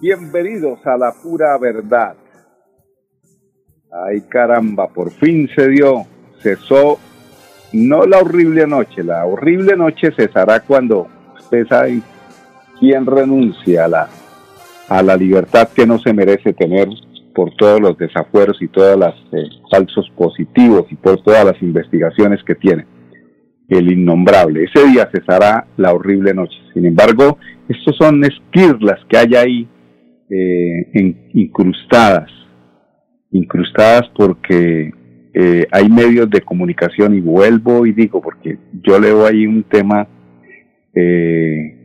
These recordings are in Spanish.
Bienvenidos a la pura verdad. Ay caramba, por fin se dio, cesó, no la horrible noche, la horrible noche cesará cuando usted sabe quién renuncia a la, a la libertad que no se merece tener por todos los desafueros y todos los eh, falsos positivos y por todas las investigaciones que tiene. El innombrable. Ese día cesará la horrible noche. Sin embargo, estos son esquirlas que hay ahí eh, incrustadas, incrustadas porque eh, hay medios de comunicación y vuelvo y digo, porque yo leo ahí un tema eh,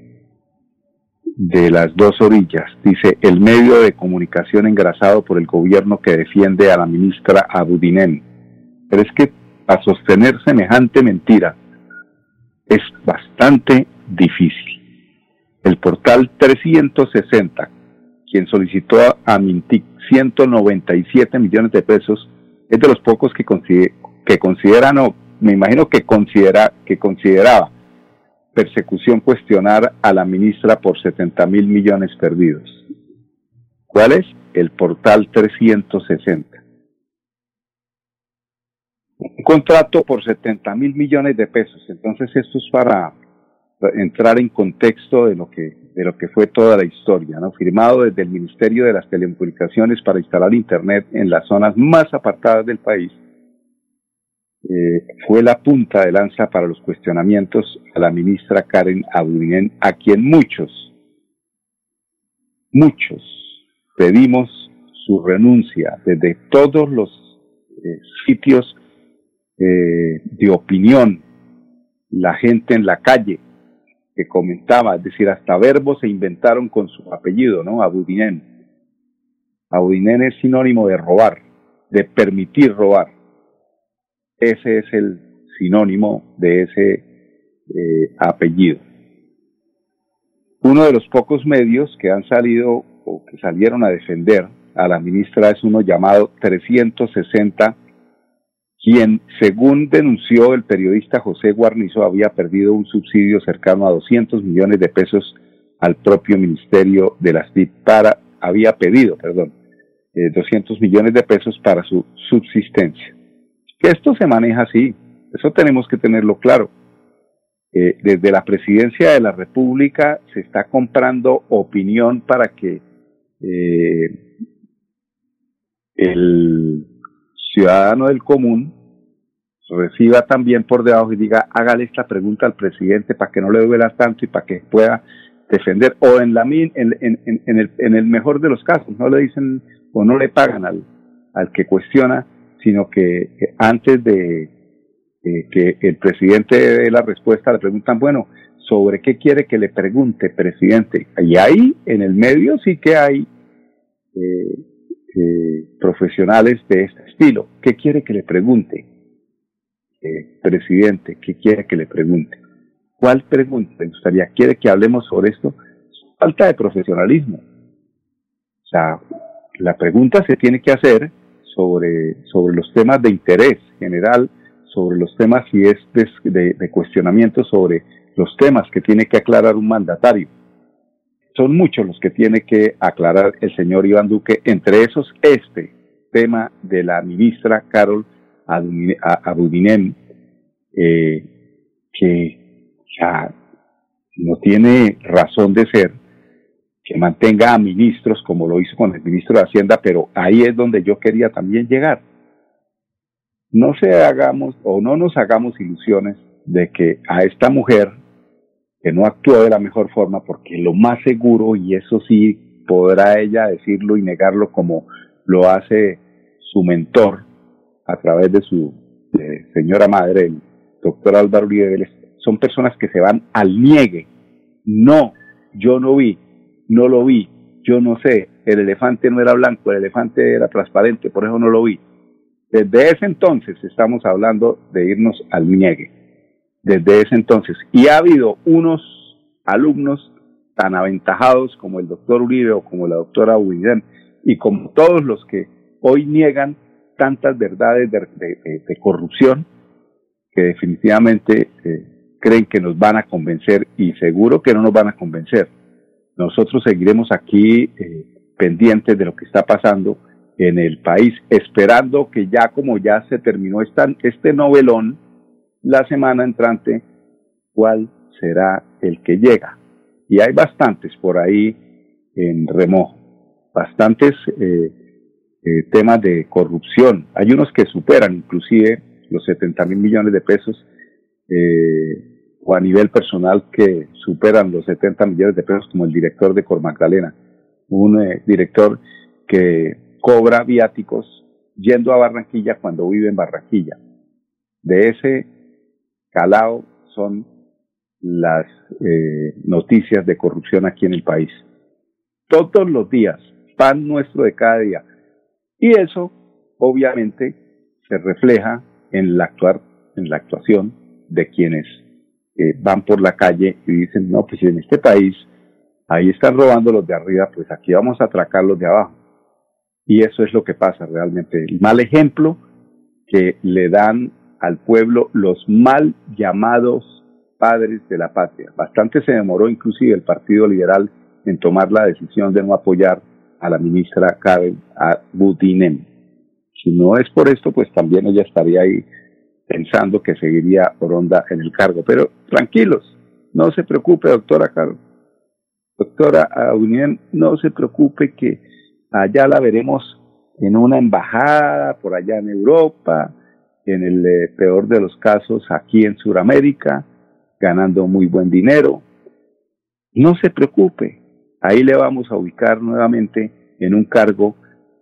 de las dos orillas. Dice, el medio de comunicación engrasado por el gobierno que defiende a la ministra Abudinen. Pero es que a sostener semejante mentira es bastante difícil. El portal 360 quien solicitó a Mintic 197 millones de pesos, es de los pocos que, considera, que consideran, o me imagino que, considera, que consideraba persecución cuestionar a la ministra por 70 mil millones perdidos. ¿Cuál es? El portal 360. Un contrato por 70 mil millones de pesos. Entonces esto es para entrar en contexto de lo que de lo que fue toda la historia, ¿no? firmado desde el Ministerio de las Telecomunicaciones para instalar Internet en las zonas más apartadas del país, eh, fue la punta de lanza para los cuestionamientos a la ministra Karen Abudinen, a quien muchos, muchos pedimos su renuncia desde todos los eh, sitios eh, de opinión, la gente en la calle, que comentaba, es decir, hasta verbos se inventaron con su apellido, ¿no? Abudinen. Abudinen es sinónimo de robar, de permitir robar. Ese es el sinónimo de ese eh, apellido. Uno de los pocos medios que han salido o que salieron a defender a la ministra es uno llamado 360 quien, según denunció el periodista José Guarnizo, había perdido un subsidio cercano a 200 millones de pesos al propio Ministerio de las TIC para, había pedido, perdón, 200 eh, millones de pesos para su subsistencia. Que esto se maneja así, eso tenemos que tenerlo claro. Eh, desde la presidencia de la República se está comprando opinión para que eh, el ciudadano del común reciba también por debajo y diga, hágale esta pregunta al presidente para que no le duela tanto y para que pueda defender, o en, la, en, en, en, el, en el mejor de los casos, no le dicen o no le pagan al, al que cuestiona, sino que, antes de que el presidente dé la respuesta le preguntan, bueno, ¿sobre qué quiere que le pregunte, presidente? Y ahí, en el medio, sí que hay eh, eh, profesionales de este estilo. ¿Qué quiere que le pregunte? Eh, presidente, ¿qué quiere que le pregunte? ¿Cuál pregunta le gustaría? ¿Quiere que hablemos sobre esto? Falta de profesionalismo. O sea, la pregunta se tiene que hacer sobre, sobre los temas de interés general, sobre los temas y es de, de cuestionamiento sobre los temas que tiene que aclarar un mandatario son muchos los que tiene que aclarar el señor Iván Duque, entre esos este tema de la ministra Carol Abudinen, eh, que ya no tiene razón de ser que mantenga a ministros como lo hizo con el ministro de Hacienda, pero ahí es donde yo quería también llegar. No se hagamos o no nos hagamos ilusiones de que a esta mujer que no actuó de la mejor forma, porque lo más seguro, y eso sí podrá ella decirlo y negarlo como lo hace su mentor a través de su señora madre, el doctor Álvaro Uribe son personas que se van al niegue. No, yo no vi, no lo vi, yo no sé, el elefante no era blanco, el elefante era transparente, por eso no lo vi. Desde ese entonces estamos hablando de irnos al niegue. Desde ese entonces. Y ha habido unos alumnos tan aventajados como el doctor Uribe o como la doctora Uridem y como todos los que hoy niegan tantas verdades de, corrupción que definitivamente eh, creen que nos van a convencer y seguro que no nos van a convencer. Nosotros seguiremos aquí eh, pendientes de lo que está pasando en el país, esperando que ya como ya se terminó esta, este novelón, la semana entrante, cuál será el que llega. Y hay bastantes por ahí en remojo, bastantes eh, eh, temas de corrupción. Hay unos que superan inclusive los 70 mil millones de pesos eh, o a nivel personal que superan los 70 millones de pesos como el director de Cor Magdalena, un director que cobra viáticos yendo a Barranquilla cuando vive en Barranquilla. De ese calao son las eh, noticias de corrupción aquí en el país. Todos los días, pan nuestro de cada día. Y eso, obviamente, se refleja en la, actuar, en la actuación de quienes eh, van por la calle y dicen, no, pues en este país ahí están robando los de arriba, pues aquí vamos a atracar los de abajo. Y eso es lo que pasa realmente. El mal ejemplo que le dan al pueblo los mal llamados padres de la patria. Bastante se demoró inclusive el Partido Liberal en tomar la decisión de no apoyar a la ministra Karen Budinem. Si no es por esto, pues también ella estaría ahí pensando que seguiría Oronda en el cargo. Pero tranquilos, no se preocupe, doctora Caro. Doctora Budinem, no se preocupe que allá la veremos en una embajada por allá en Europa, en el eh, peor de los casos aquí en Sudamérica, ganando muy buen dinero. No se preocupe, ahí le vamos a ubicar nuevamente en un cargo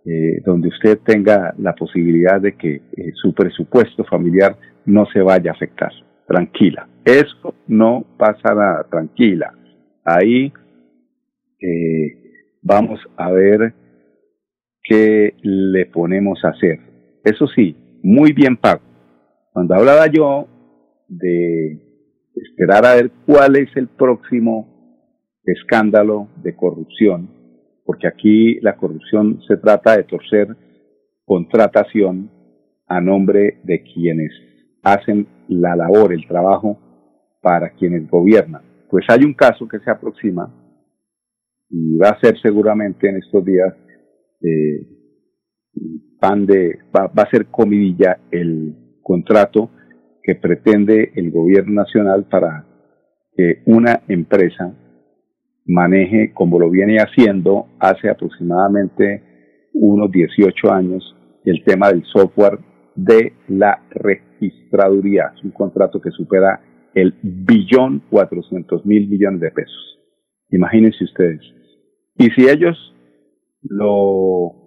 eh, donde usted tenga la posibilidad de que eh, su presupuesto familiar no se vaya a afectar. Tranquila, eso no pasa nada, tranquila. Ahí vamos a ver qué le ponemos a hacer. Eso sí, muy bien pago. Cuando hablaba yo de esperar a ver cuál es el próximo escándalo de corrupción, porque aquí la corrupción se trata de torcer contratación a nombre de quienes hacen la labor, el trabajo para quienes gobiernan. Pues hay un caso que se aproxima y va a ser seguramente en estos días eh, pan de, va, va a ser comidilla el contrato que pretende el gobierno nacional para que una empresa maneje como lo viene haciendo hace aproximadamente unos 18 años el tema del software de la registraduría. Es un contrato que supera el billón cuatrocientos mil millones de pesos. Imagínense ustedes. Y si ellos lo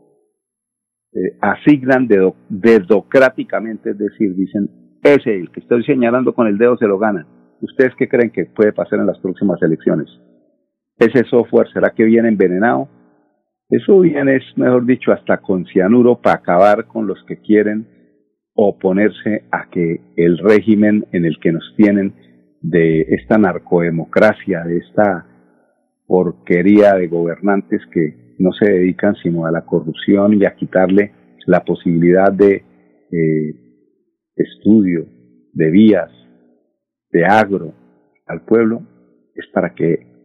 eh, asignan dedocráticamente, es decir, dicen ese, el que estoy señalando con el dedo, se lo gana. ¿Ustedes qué creen que puede pasar en las próximas elecciones? ¿Ese software será que viene envenenado? Eso viene, mejor dicho, hasta con cianuro para acabar con los que quieren oponerse a que el régimen en el que nos tienen de esta narcodemocracia, de esta porquería de gobernantes que no se dedican sino a la corrupción y a quitarle la posibilidad de eh, estudio, de vías, de agro al pueblo, es para que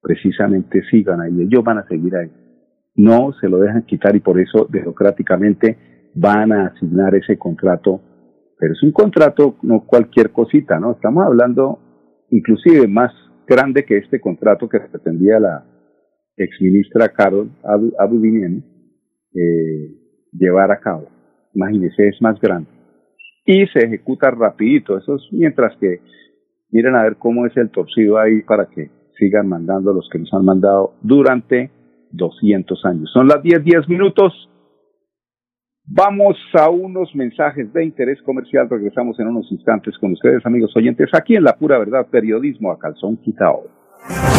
precisamente sigan ahí. Ellos van a seguir ahí. No se lo dejan quitar y por eso democráticamente van a asignar ese contrato. Pero es un contrato, no cualquier cosita, ¿no? Estamos hablando inclusive más grande que este contrato que pretendía la exministra Carol Abudinen eh, llevar a cabo. Imagínese, es más grande y se ejecuta rapidito. Eso es mientras que miren a ver cómo es el torcido ahí para que sigan mandando los que nos han mandado durante 200 años. Son las 10, 10 minutos. Vamos a unos mensajes de interés comercial. Regresamos en unos instantes con ustedes, amigos oyentes, aquí en La Pura Verdad, periodismo a calzón quitado.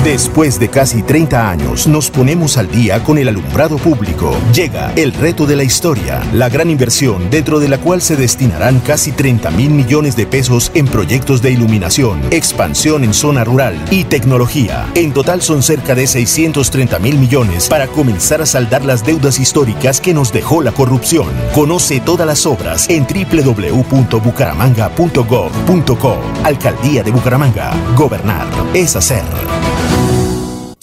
Después de casi 30 años, nos ponemos al día con el alumbrado público. Llega el reto de la historia, la gran inversión dentro de la cual se destinarán casi 30 mil millones de pesos en proyectos de iluminación, expansión en zona rural y tecnología. En total son cerca de 630 mil millones para comenzar a saldar las deudas históricas que nos dejó la corrupción. Conoce todas las obras en www.bucaramanga.gov.co. Alcaldía de Bucaramanga. Gobernar es hacer.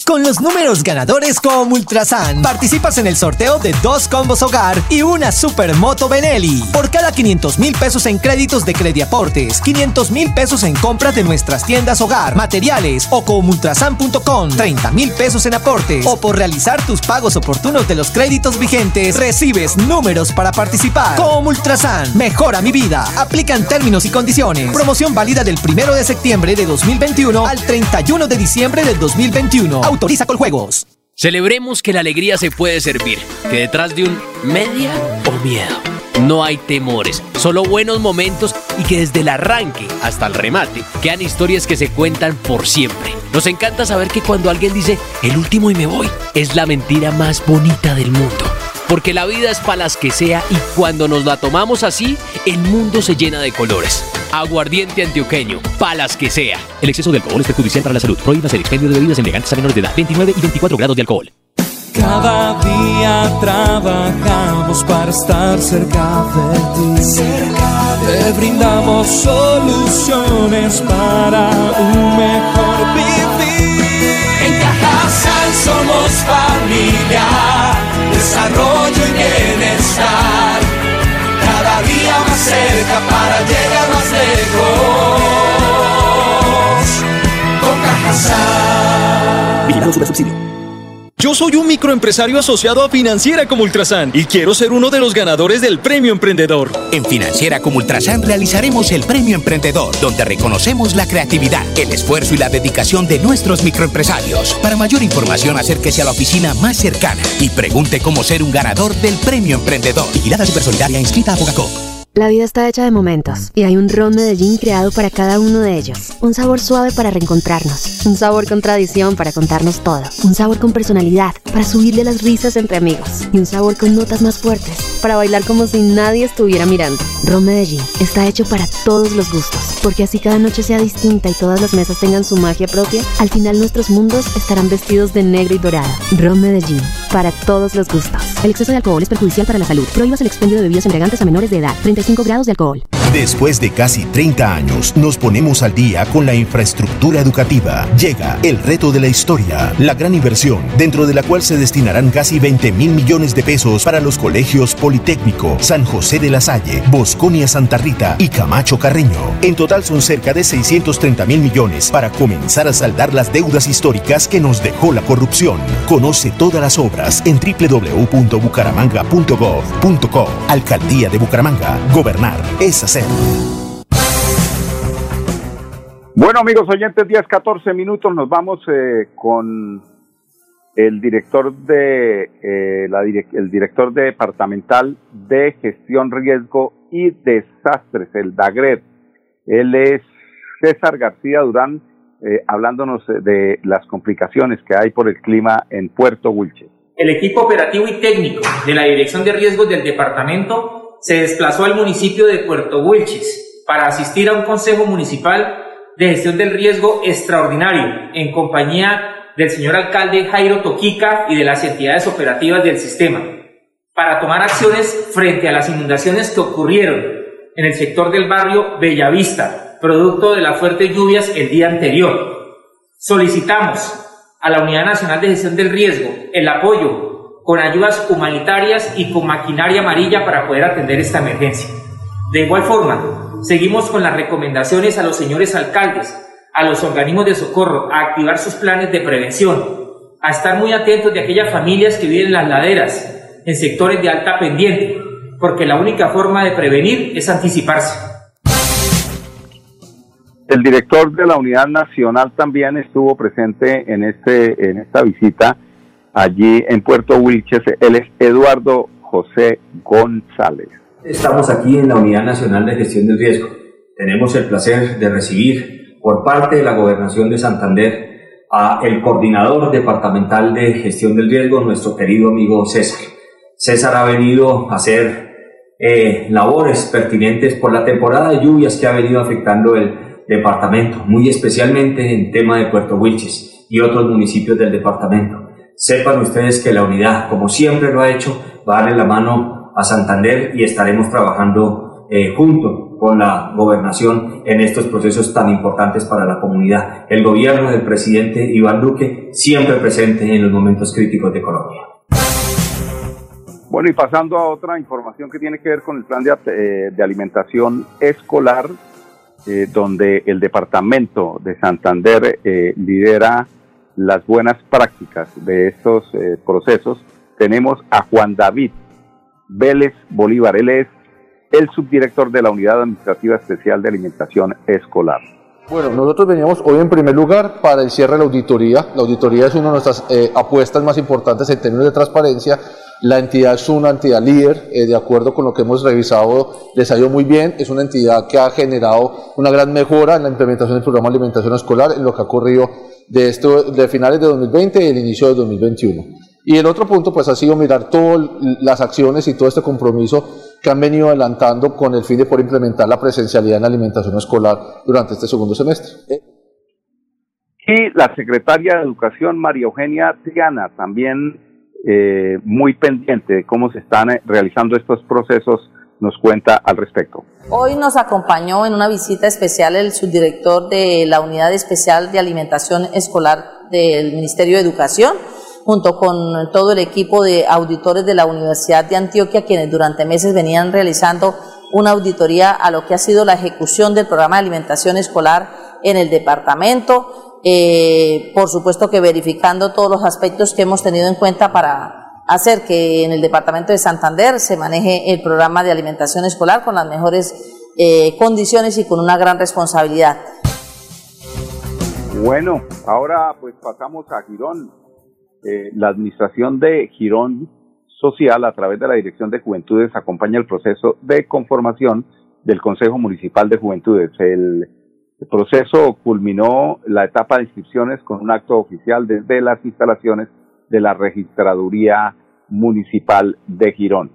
Con los números ganadores con Ultrasan, participas en el sorteo de dos combos hogar y una supermoto Benelli. Por cada 500 mil pesos en créditos de Crediaportes, 500 mil pesos en compras de nuestras tiendas hogar, materiales o con ultrasan.com, 30 mil pesos en aportes o por realizar tus pagos oportunos de los créditos vigentes, recibes números para participar. Con Ultrasan, mejora mi vida. Aplican términos y condiciones. Promoción válida del 1 de septiembre de 2021 al 31 de diciembre del 2021 Autoriza con juegos. Celebremos que la alegría se puede servir, que detrás de un media o miedo no hay temores, solo buenos momentos y que desde el arranque hasta el remate quedan historias que se cuentan por siempre. Nos encanta saber que cuando alguien dice el último y me voy, es la mentira más bonita del mundo. Porque la vida es para las que sea y cuando nos la tomamos así, el mundo se llena de colores. Aguardiente antioqueño, palas que sea. El exceso de alcohol es perjudicial para la salud. Prohíbas el expendio de bebidas elegantes a menores de edad. 29 y 24 grados de alcohol. Cada día trabajamos para estar cerca de ti. Cerca Te brindamos soluciones para un mejor vivir. En Cajasal somos familia, desarrollo y bienestar Vigilado Super Subsidio. Yo soy un microempresario asociado a Financiera como Ultrasan y quiero ser uno de los ganadores del Premio Emprendedor. En Financiera como Ultrasan realizaremos el Premio Emprendedor, donde reconocemos la creatividad, el esfuerzo y la dedicación de nuestros microempresarios. Para mayor información, acérquese a la oficina más cercana y pregunte cómo ser un ganador del Premio Emprendedor. Vigilada Supersolidaria inscrita a Bogacó. La vida está hecha de momentos y hay un ron Medellín creado para cada uno de ellos. Un sabor suave para reencontrarnos, un sabor con tradición para contarnos todo, un sabor con personalidad para subirle las risas entre amigos. Y un sabor con notas más fuertes para bailar como si nadie estuviera mirando. Ron Medellín está hecho para todos los gustos, porque así cada noche sea distinta y todas las mesas tengan su magia propia, al final nuestros mundos estarán vestidos de negro y dorado. Ron Medellín, para todos los gustos. El exceso de alcohol es perjudicial para la salud. Prohíbas el expendio de bebidas embriagantes a menores de edad. 35 grados de alcohol. Después de casi 30 años, nos ponemos al día con la infraestructura educativa. Llega el reto de la historia, la gran inversión, dentro de la cual se destinarán casi 20 mil millones de pesos para los colegios Politécnico, San José de la Salle, Bosconia Santa Rita y Camacho Carreño. En total son cerca de 630 mil millones para comenzar a saldar las deudas históricas que nos dejó la corrupción. Conoce todas las obras en www.bucaramanga.gov.co. Alcaldía de Bucaramanga. Gobernar es hacer. Bueno, amigos oyentes, 10, 14 minutos, nos vamos eh, con el director de eh, la el director departamental de gestión riesgo y desastres, el DAGRED. Él es César García Durán, eh, hablándonos de las complicaciones que hay por el clima en Puerto Wilches. El equipo operativo y técnico de la Dirección de Riesgos del departamento se desplazó al municipio de Puerto Wilches para asistir a un consejo municipal de gestión del riesgo extraordinario en compañía del señor alcalde Jairo Toquica y de las entidades operativas del sistema para tomar acciones frente a las inundaciones que ocurrieron en el sector del barrio Bellavista, producto de las fuertes lluvias el día anterior. Solicitamos a la Unidad Nacional de Gestión del Riesgo el apoyo con ayudas humanitarias y con maquinaria amarilla para poder atender esta emergencia. De igual forma, seguimos con las recomendaciones a los señores alcaldes, a los organismos de socorro, a activar sus planes de prevención, a estar muy atentos de aquellas familias que viven en las laderas, en sectores de alta pendiente, porque la única forma de prevenir es anticiparse. El director de la Unidad Nacional también estuvo presente en, este, en esta visita allí en Puerto Wilches. Él es Eduardo José González. Estamos aquí en la Unidad Nacional de Gestión del Riesgo. Tenemos el placer de recibir por parte de la Gobernación de Santander a el coordinador departamental de gestión del riesgo, nuestro querido amigo César. César ha venido a hacer eh, labores pertinentes por la temporada de lluvias que ha venido afectando el departamento, muy especialmente en tema de Puerto Wilches y otros municipios del departamento. Sepan ustedes que la unidad, como siempre lo ha hecho, va a darle la mano a Santander y estaremos trabajando eh, junto con la gobernación en estos procesos tan importantes para la comunidad. El gobierno del presidente Iván Duque siempre presente en los momentos críticos de Colombia. Bueno, y pasando a otra información que tiene que ver con el plan de, eh, alimentación escolar, eh, donde el departamento de Santander lidera las buenas prácticas de estos eh, procesos, tenemos a Juan David Vélez Bolívar. Él es el subdirector de la Unidad Administrativa Especial de Alimentación Escolar. Bueno, nosotros veníamos hoy en primer lugar para el cierre de la auditoría. La auditoría es una de nuestras eh, apuestas más importantes en términos de transparencia. La entidad es una entidad líder, eh, de acuerdo con lo que hemos revisado, les ha ido muy bien. Es una entidad que ha generado una gran mejora en la implementación del programa de alimentación escolar en lo que ha ocurrido de, de finales de 2020 y el inicio de 2021. Y el otro punto pues ha sido mirar todas las acciones y todo este compromiso que han venido adelantando con el fin de poder implementar la presencialidad en la alimentación escolar durante este segundo semestre. Y la secretaria de Educación, María Eugenia Triana, también eh, muy pendiente de cómo se están eh, realizando estos procesos, nos cuenta al respecto. Hoy nos acompañó en una visita especial el subdirector de la Unidad Especial de Alimentación Escolar del Ministerio de Educación, junto con todo el equipo de auditores de la Universidad de Antioquia, quienes durante meses venían realizando una auditoría a lo que ha sido la ejecución del programa de alimentación escolar en el departamento, eh, por supuesto que verificando todos los aspectos que hemos tenido en cuenta para hacer que en el departamento de Santander se maneje el programa de alimentación escolar con las mejores eh, condiciones y con una gran responsabilidad. Bueno, ahora pues pasamos a Girón. Eh, la administración de Girón Social a través de la Dirección de Juventudes acompaña el proceso de conformación del Consejo Municipal de Juventudes. El, el proceso culminó la etapa de inscripciones con un acto oficial desde las instalaciones de la Registraduría Municipal de Girón.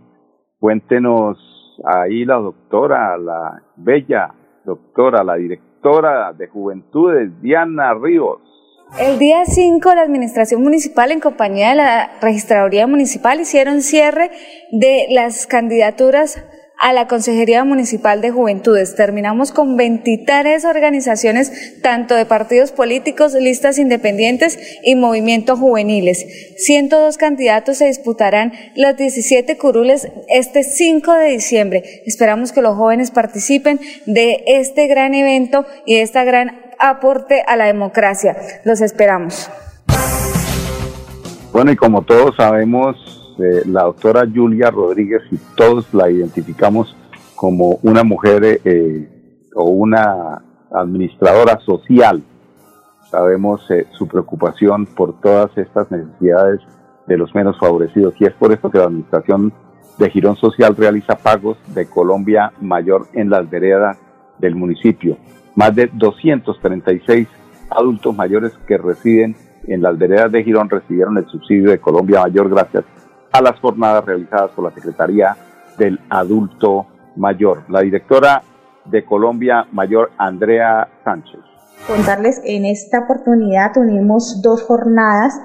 Cuéntenos ahí la doctora, la bella doctora, la directora de Juventudes, Diana Ríos. El día 5, la Administración Municipal, en compañía de la Registraduría Municipal, hicieron cierre de las candidaturas a la Consejería Municipal de Juventudes. Terminamos con 23 organizaciones, tanto de partidos políticos, listas independientes y movimientos juveniles. 102 candidatos se disputarán los 17 curules este 5 de diciembre. Esperamos que los jóvenes participen de este gran evento y de esta gran aporte a la democracia. Los esperamos. Bueno, y como todos sabemos, eh, la doctora Julia Rodríguez y todos la identificamos como una mujer eh, o una administradora social. Sabemos eh, su preocupación por todas estas necesidades de los menos favorecidos y es por esto que la administración de Girón Social realiza pagos de Colombia Mayor en las veredas del municipio. Más de 236 adultos mayores que residen en las veredas de Girón recibieron el subsidio de Colombia Mayor gracias a las jornadas realizadas por la Secretaría del Adulto Mayor. La directora de Colombia Mayor, Andrea Sánchez. Contarles, en esta oportunidad unimos dos jornadas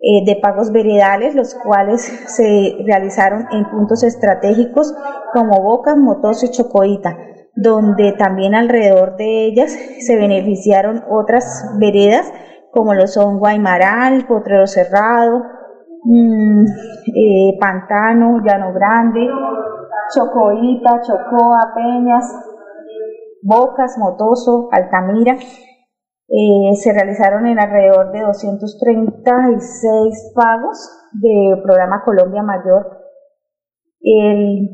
eh, de pagos veredales, los cuales se realizaron en puntos estratégicos como Boca, Motoso y Chocoita, donde también alrededor de ellas se beneficiaron otras veredas como lo son Guaymaral, Potrero Cerrado, Mm, eh, Pantano, Llano Grande, Chocoita, Chocoa, Peñas, Bocas, Motoso, Altamira. Eh, se realizaron en alrededor de 236 pagos de programa Colombia Mayor.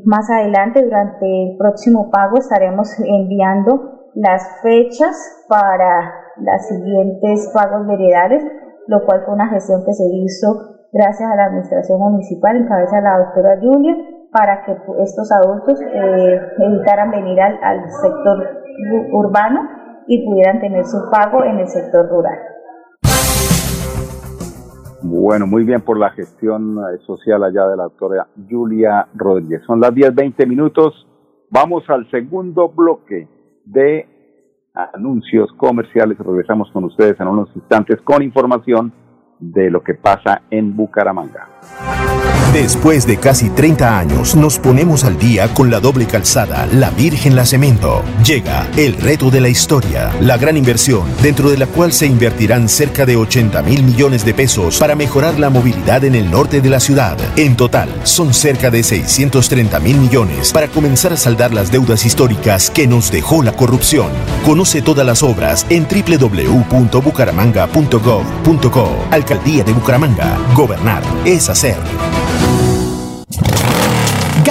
Más adelante, durante el próximo pago, estaremos enviando las fechas para las siguientes pagos veredales, lo cual fue una gestión que se hizo gracias a la administración municipal en cabeza la doctora Julia para que estos adultos eh, evitaran venir al, al sector urbano y pudieran tener su pago en el sector rural. Bueno, muy bien por la gestión eh, social allá de la doctora Julia Rodríguez. Son las 10, 20 minutos. Vamos al segundo bloque de anuncios comerciales. Regresamos con ustedes en unos instantes con información de lo que pasa en Bucaramanga. Después de casi 30 años, nos ponemos al día con la doble calzada La Virgen La Cemento. Llega el reto de la historia, la gran inversión, dentro de la cual se invertirán cerca de 80 mil millones de pesos para mejorar la movilidad en el norte de la ciudad. En total, son cerca de 630 mil millones para comenzar a saldar las deudas históricas que nos dejó la corrupción. Conoce todas las obras en www.bucaramanga.gov.co. Alcaldía de Bucaramanga. Gobernar es hacer. Thank you.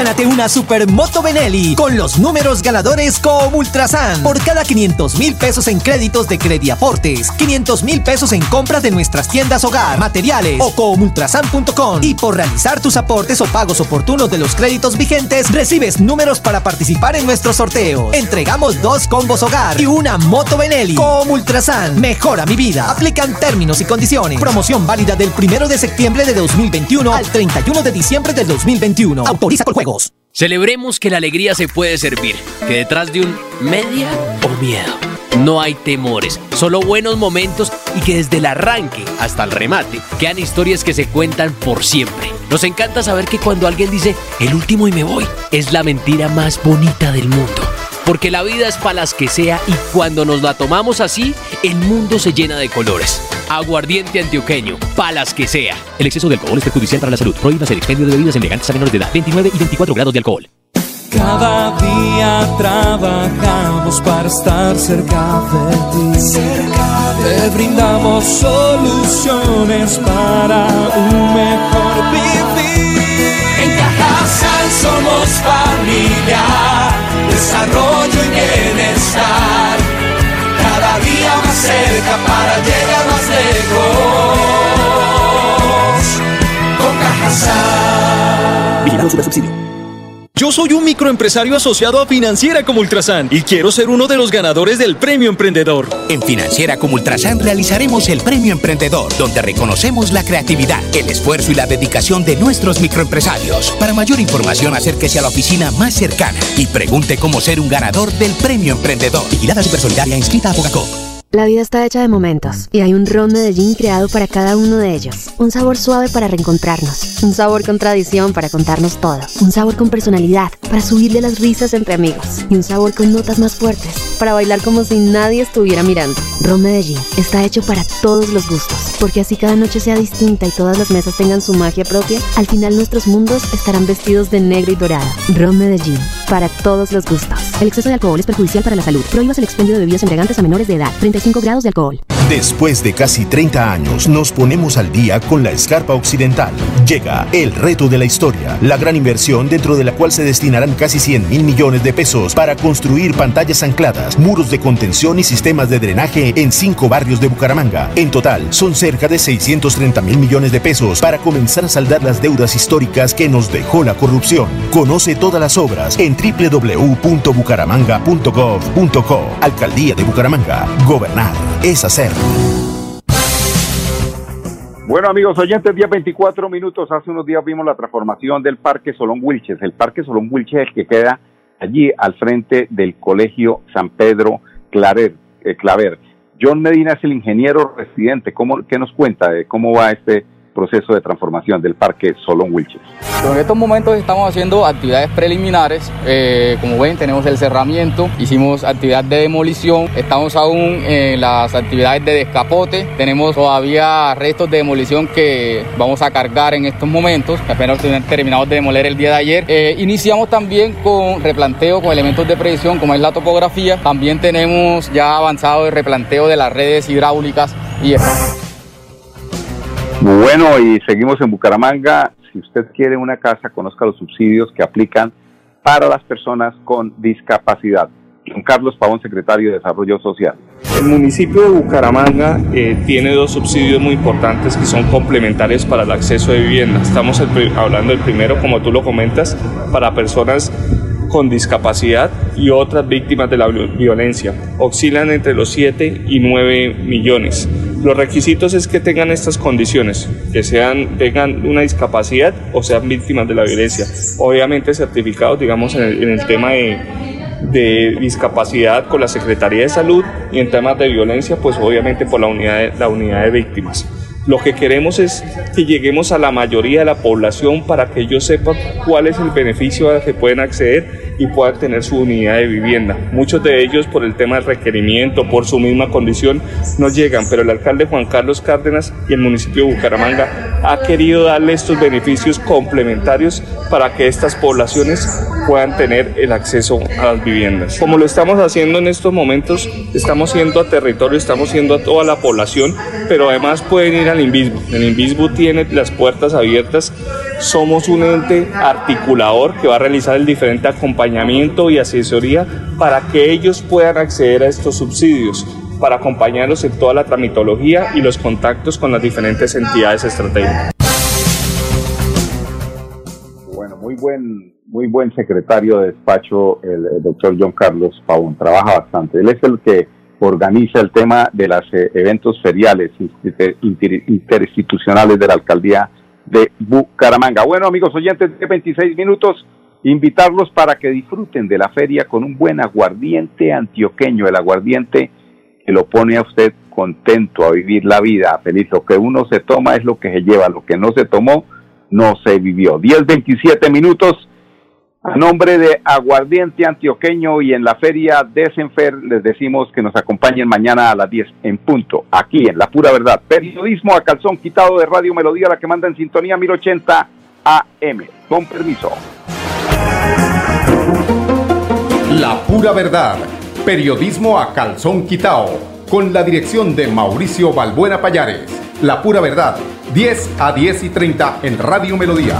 Gánate una Supermoto Benelli con los números ganadores como Ultrasan. Por cada 500 mil pesos en créditos de Crediaportes, 500 mil pesos en compras de nuestras tiendas hogar, materiales o comultrasan.com. Y por realizar tus aportes o pagos oportunos de los créditos vigentes, recibes números para participar en nuestro sorteo. Entregamos dos combos hogar y una moto Benelli. Como Ultrasan, mejora mi vida. Aplican términos y condiciones. Promoción válida del 1 de septiembre de 2021 al 31 de diciembre del 2021. Autoriza con Celebremos que la alegría se puede servir, que detrás de un media o miedo no hay temores, solo buenos momentos y que desde el arranque hasta el remate quedan historias que se cuentan por siempre. Nos encanta saber que cuando alguien dice el último y me voy, es la mentira más bonita del mundo. Porque la vida es para las que sea y cuando nos la tomamos así, el mundo se llena de colores. Aguardiente antioqueño, palas que sea. El exceso de alcohol es perjudicial para la salud. Prohíbas el expendio de bebidas elegantes a menores de edad. 29 y 24 grados de alcohol. Cada día trabajamos para estar cerca de ti. Te brindamos soluciones para un mejor vivir. En Cajasal somos familia, desarrollo y bienestar. Cada día más cerca para llegar más lejos. Con Cajasal. Vigilado Subsidio. Yo soy un microempresario asociado a Financiera como Ultrasan y quiero ser uno de los ganadores del Premio Emprendedor. En Financiera como Ultrasan realizaremos el Premio Emprendedor, donde reconocemos la creatividad, el esfuerzo y la dedicación de nuestros microempresarios. Para mayor información, acérquese a la oficina más cercana y pregunte cómo ser un ganador del Premio Emprendedor. Vigilada Supersolidaria inscrita a Fogacop. La vida está hecha de momentos y hay un ron Medellín creado para cada uno de ellos. Un sabor suave para reencontrarnos, un sabor con tradición para contarnos todo, un sabor con personalidad para subirle las risas entre amigos. Y un sabor con notas más fuertes para bailar como si nadie estuviera mirando. Ron Medellín está hecho para todos los gustos, porque así cada noche sea distinta y todas las mesas tengan su magia propia, al final nuestros mundos estarán vestidos de negro y dorado. Ron Medellín, para todos los gustos. El exceso de alcohol es perjudicial para la salud. Prohíbas el expendio de bebidas embriagantes a menores de edad. 35 grados de alcohol. Después de casi 30 años, nos ponemos al día con la Escarpa Occidental. Llega el reto de la historia, la gran inversión dentro de la cual se destinarán casi 100 mil millones de pesos para construir pantallas ancladas, muros de contención y sistemas de drenaje en cinco barrios de Bucaramanga. En total, son cerca de 630 mil millones de pesos para comenzar a saldar las deudas históricas que nos dejó la corrupción. Conoce todas las obras en www.bucaramanga.gov.co. Alcaldía de Bucaramanga. Gobernar es hacer. Bueno, amigos oyentes, día 24 minutos. Hace unos días vimos la transformación del Parque Solón Wilches. El Parque Solón Wilches es el que queda allí al frente del Colegio San Pedro Claver. eh, Claver. John Medina es el ingeniero residente. ¿Cómo, ¿Qué nos cuenta de cómo va este proceso de transformación del Parque Solón Wilches? En estos momentos estamos haciendo actividades preliminares. Eh, como ven, tenemos el cerramiento, hicimos actividad de demolición, estamos aún en las actividades de descapote. Tenemos todavía restos de demolición que vamos a cargar en estos momentos. Apenas terminamos de demoler el día de ayer. Eh, iniciamos también con replanteo con elementos de predicción, como es la topografía. También tenemos ya avanzado el replanteo de las redes hidráulicas y Bueno, y seguimos en Bucaramanga. Si usted quiere una casa, conozca los subsidios que aplican para las personas con discapacidad. Don Carlos Pavón, secretario de Desarrollo Social. El municipio de Bucaramanga eh, tiene dos subsidios muy importantes que son complementarios para el acceso de vivienda. Estamos hablando del primero, como tú lo comentas, para personas con discapacidad y otras víctimas de la vi- violencia. Oscilan entre los 7 y 9 millones. Los requisitos es que tengan estas condiciones, que sean, tengan una discapacidad o sean víctimas de la violencia. Obviamente certificados, digamos, en el, en el tema de, de discapacidad con la Secretaría de Salud y en temas de violencia, pues obviamente por la unidad de, la unidad de víctimas. Lo que queremos es que lleguemos a la mayoría de la población para que ellos sepan cuál es el beneficio al que pueden acceder y puedan tener su unidad de vivienda. Muchos de ellos por el tema del requerimiento, por su misma condición, no llegan, pero el alcalde Juan Carlos Cárdenas y el municipio de Bucaramanga ha querido darle estos beneficios complementarios para que estas poblaciones puedan tener el acceso a las viviendas. Como lo estamos haciendo en estos momentos, estamos yendo a territorio, estamos yendo a toda la población, pero además pueden ir al INVISBU. El INVISBU tiene las puertas abiertas somos un ente articulador que va a realizar el diferente acompañamiento y asesoría para que ellos puedan acceder a estos subsidios, para acompañarlos en toda la tramitología y los contactos con las diferentes entidades estratégicas. Bueno, muy buen, muy buen secretario de despacho, el, doctor John Carlos Pavón, trabaja bastante. Él es el que organiza el tema de los eh, eventos feriales inter, inter, interinstitucionales de la alcaldía de Bucaramanga. Bueno, amigos oyentes de 26 minutos, invitarlos para que disfruten de la feria con un buen aguardiente antioqueño, el aguardiente que lo pone a usted contento a vivir la vida, feliz. Lo que uno se toma es lo que se lleva, lo que no se tomó no se vivió. 10, 27 minutos. A nombre de Aguardiente Antioqueño y en la feria de Senfer les decimos que nos acompañen mañana a las 10 en punto, aquí en La Pura Verdad. Periodismo a calzón quitado de Radio Melodía, la que manda en sintonía 1080 AM. Con permiso. La Pura Verdad. Periodismo a calzón quitado. Con la dirección de Mauricio Balbuena Payares. La Pura Verdad. 10 a 10 y 30 en Radio Melodía.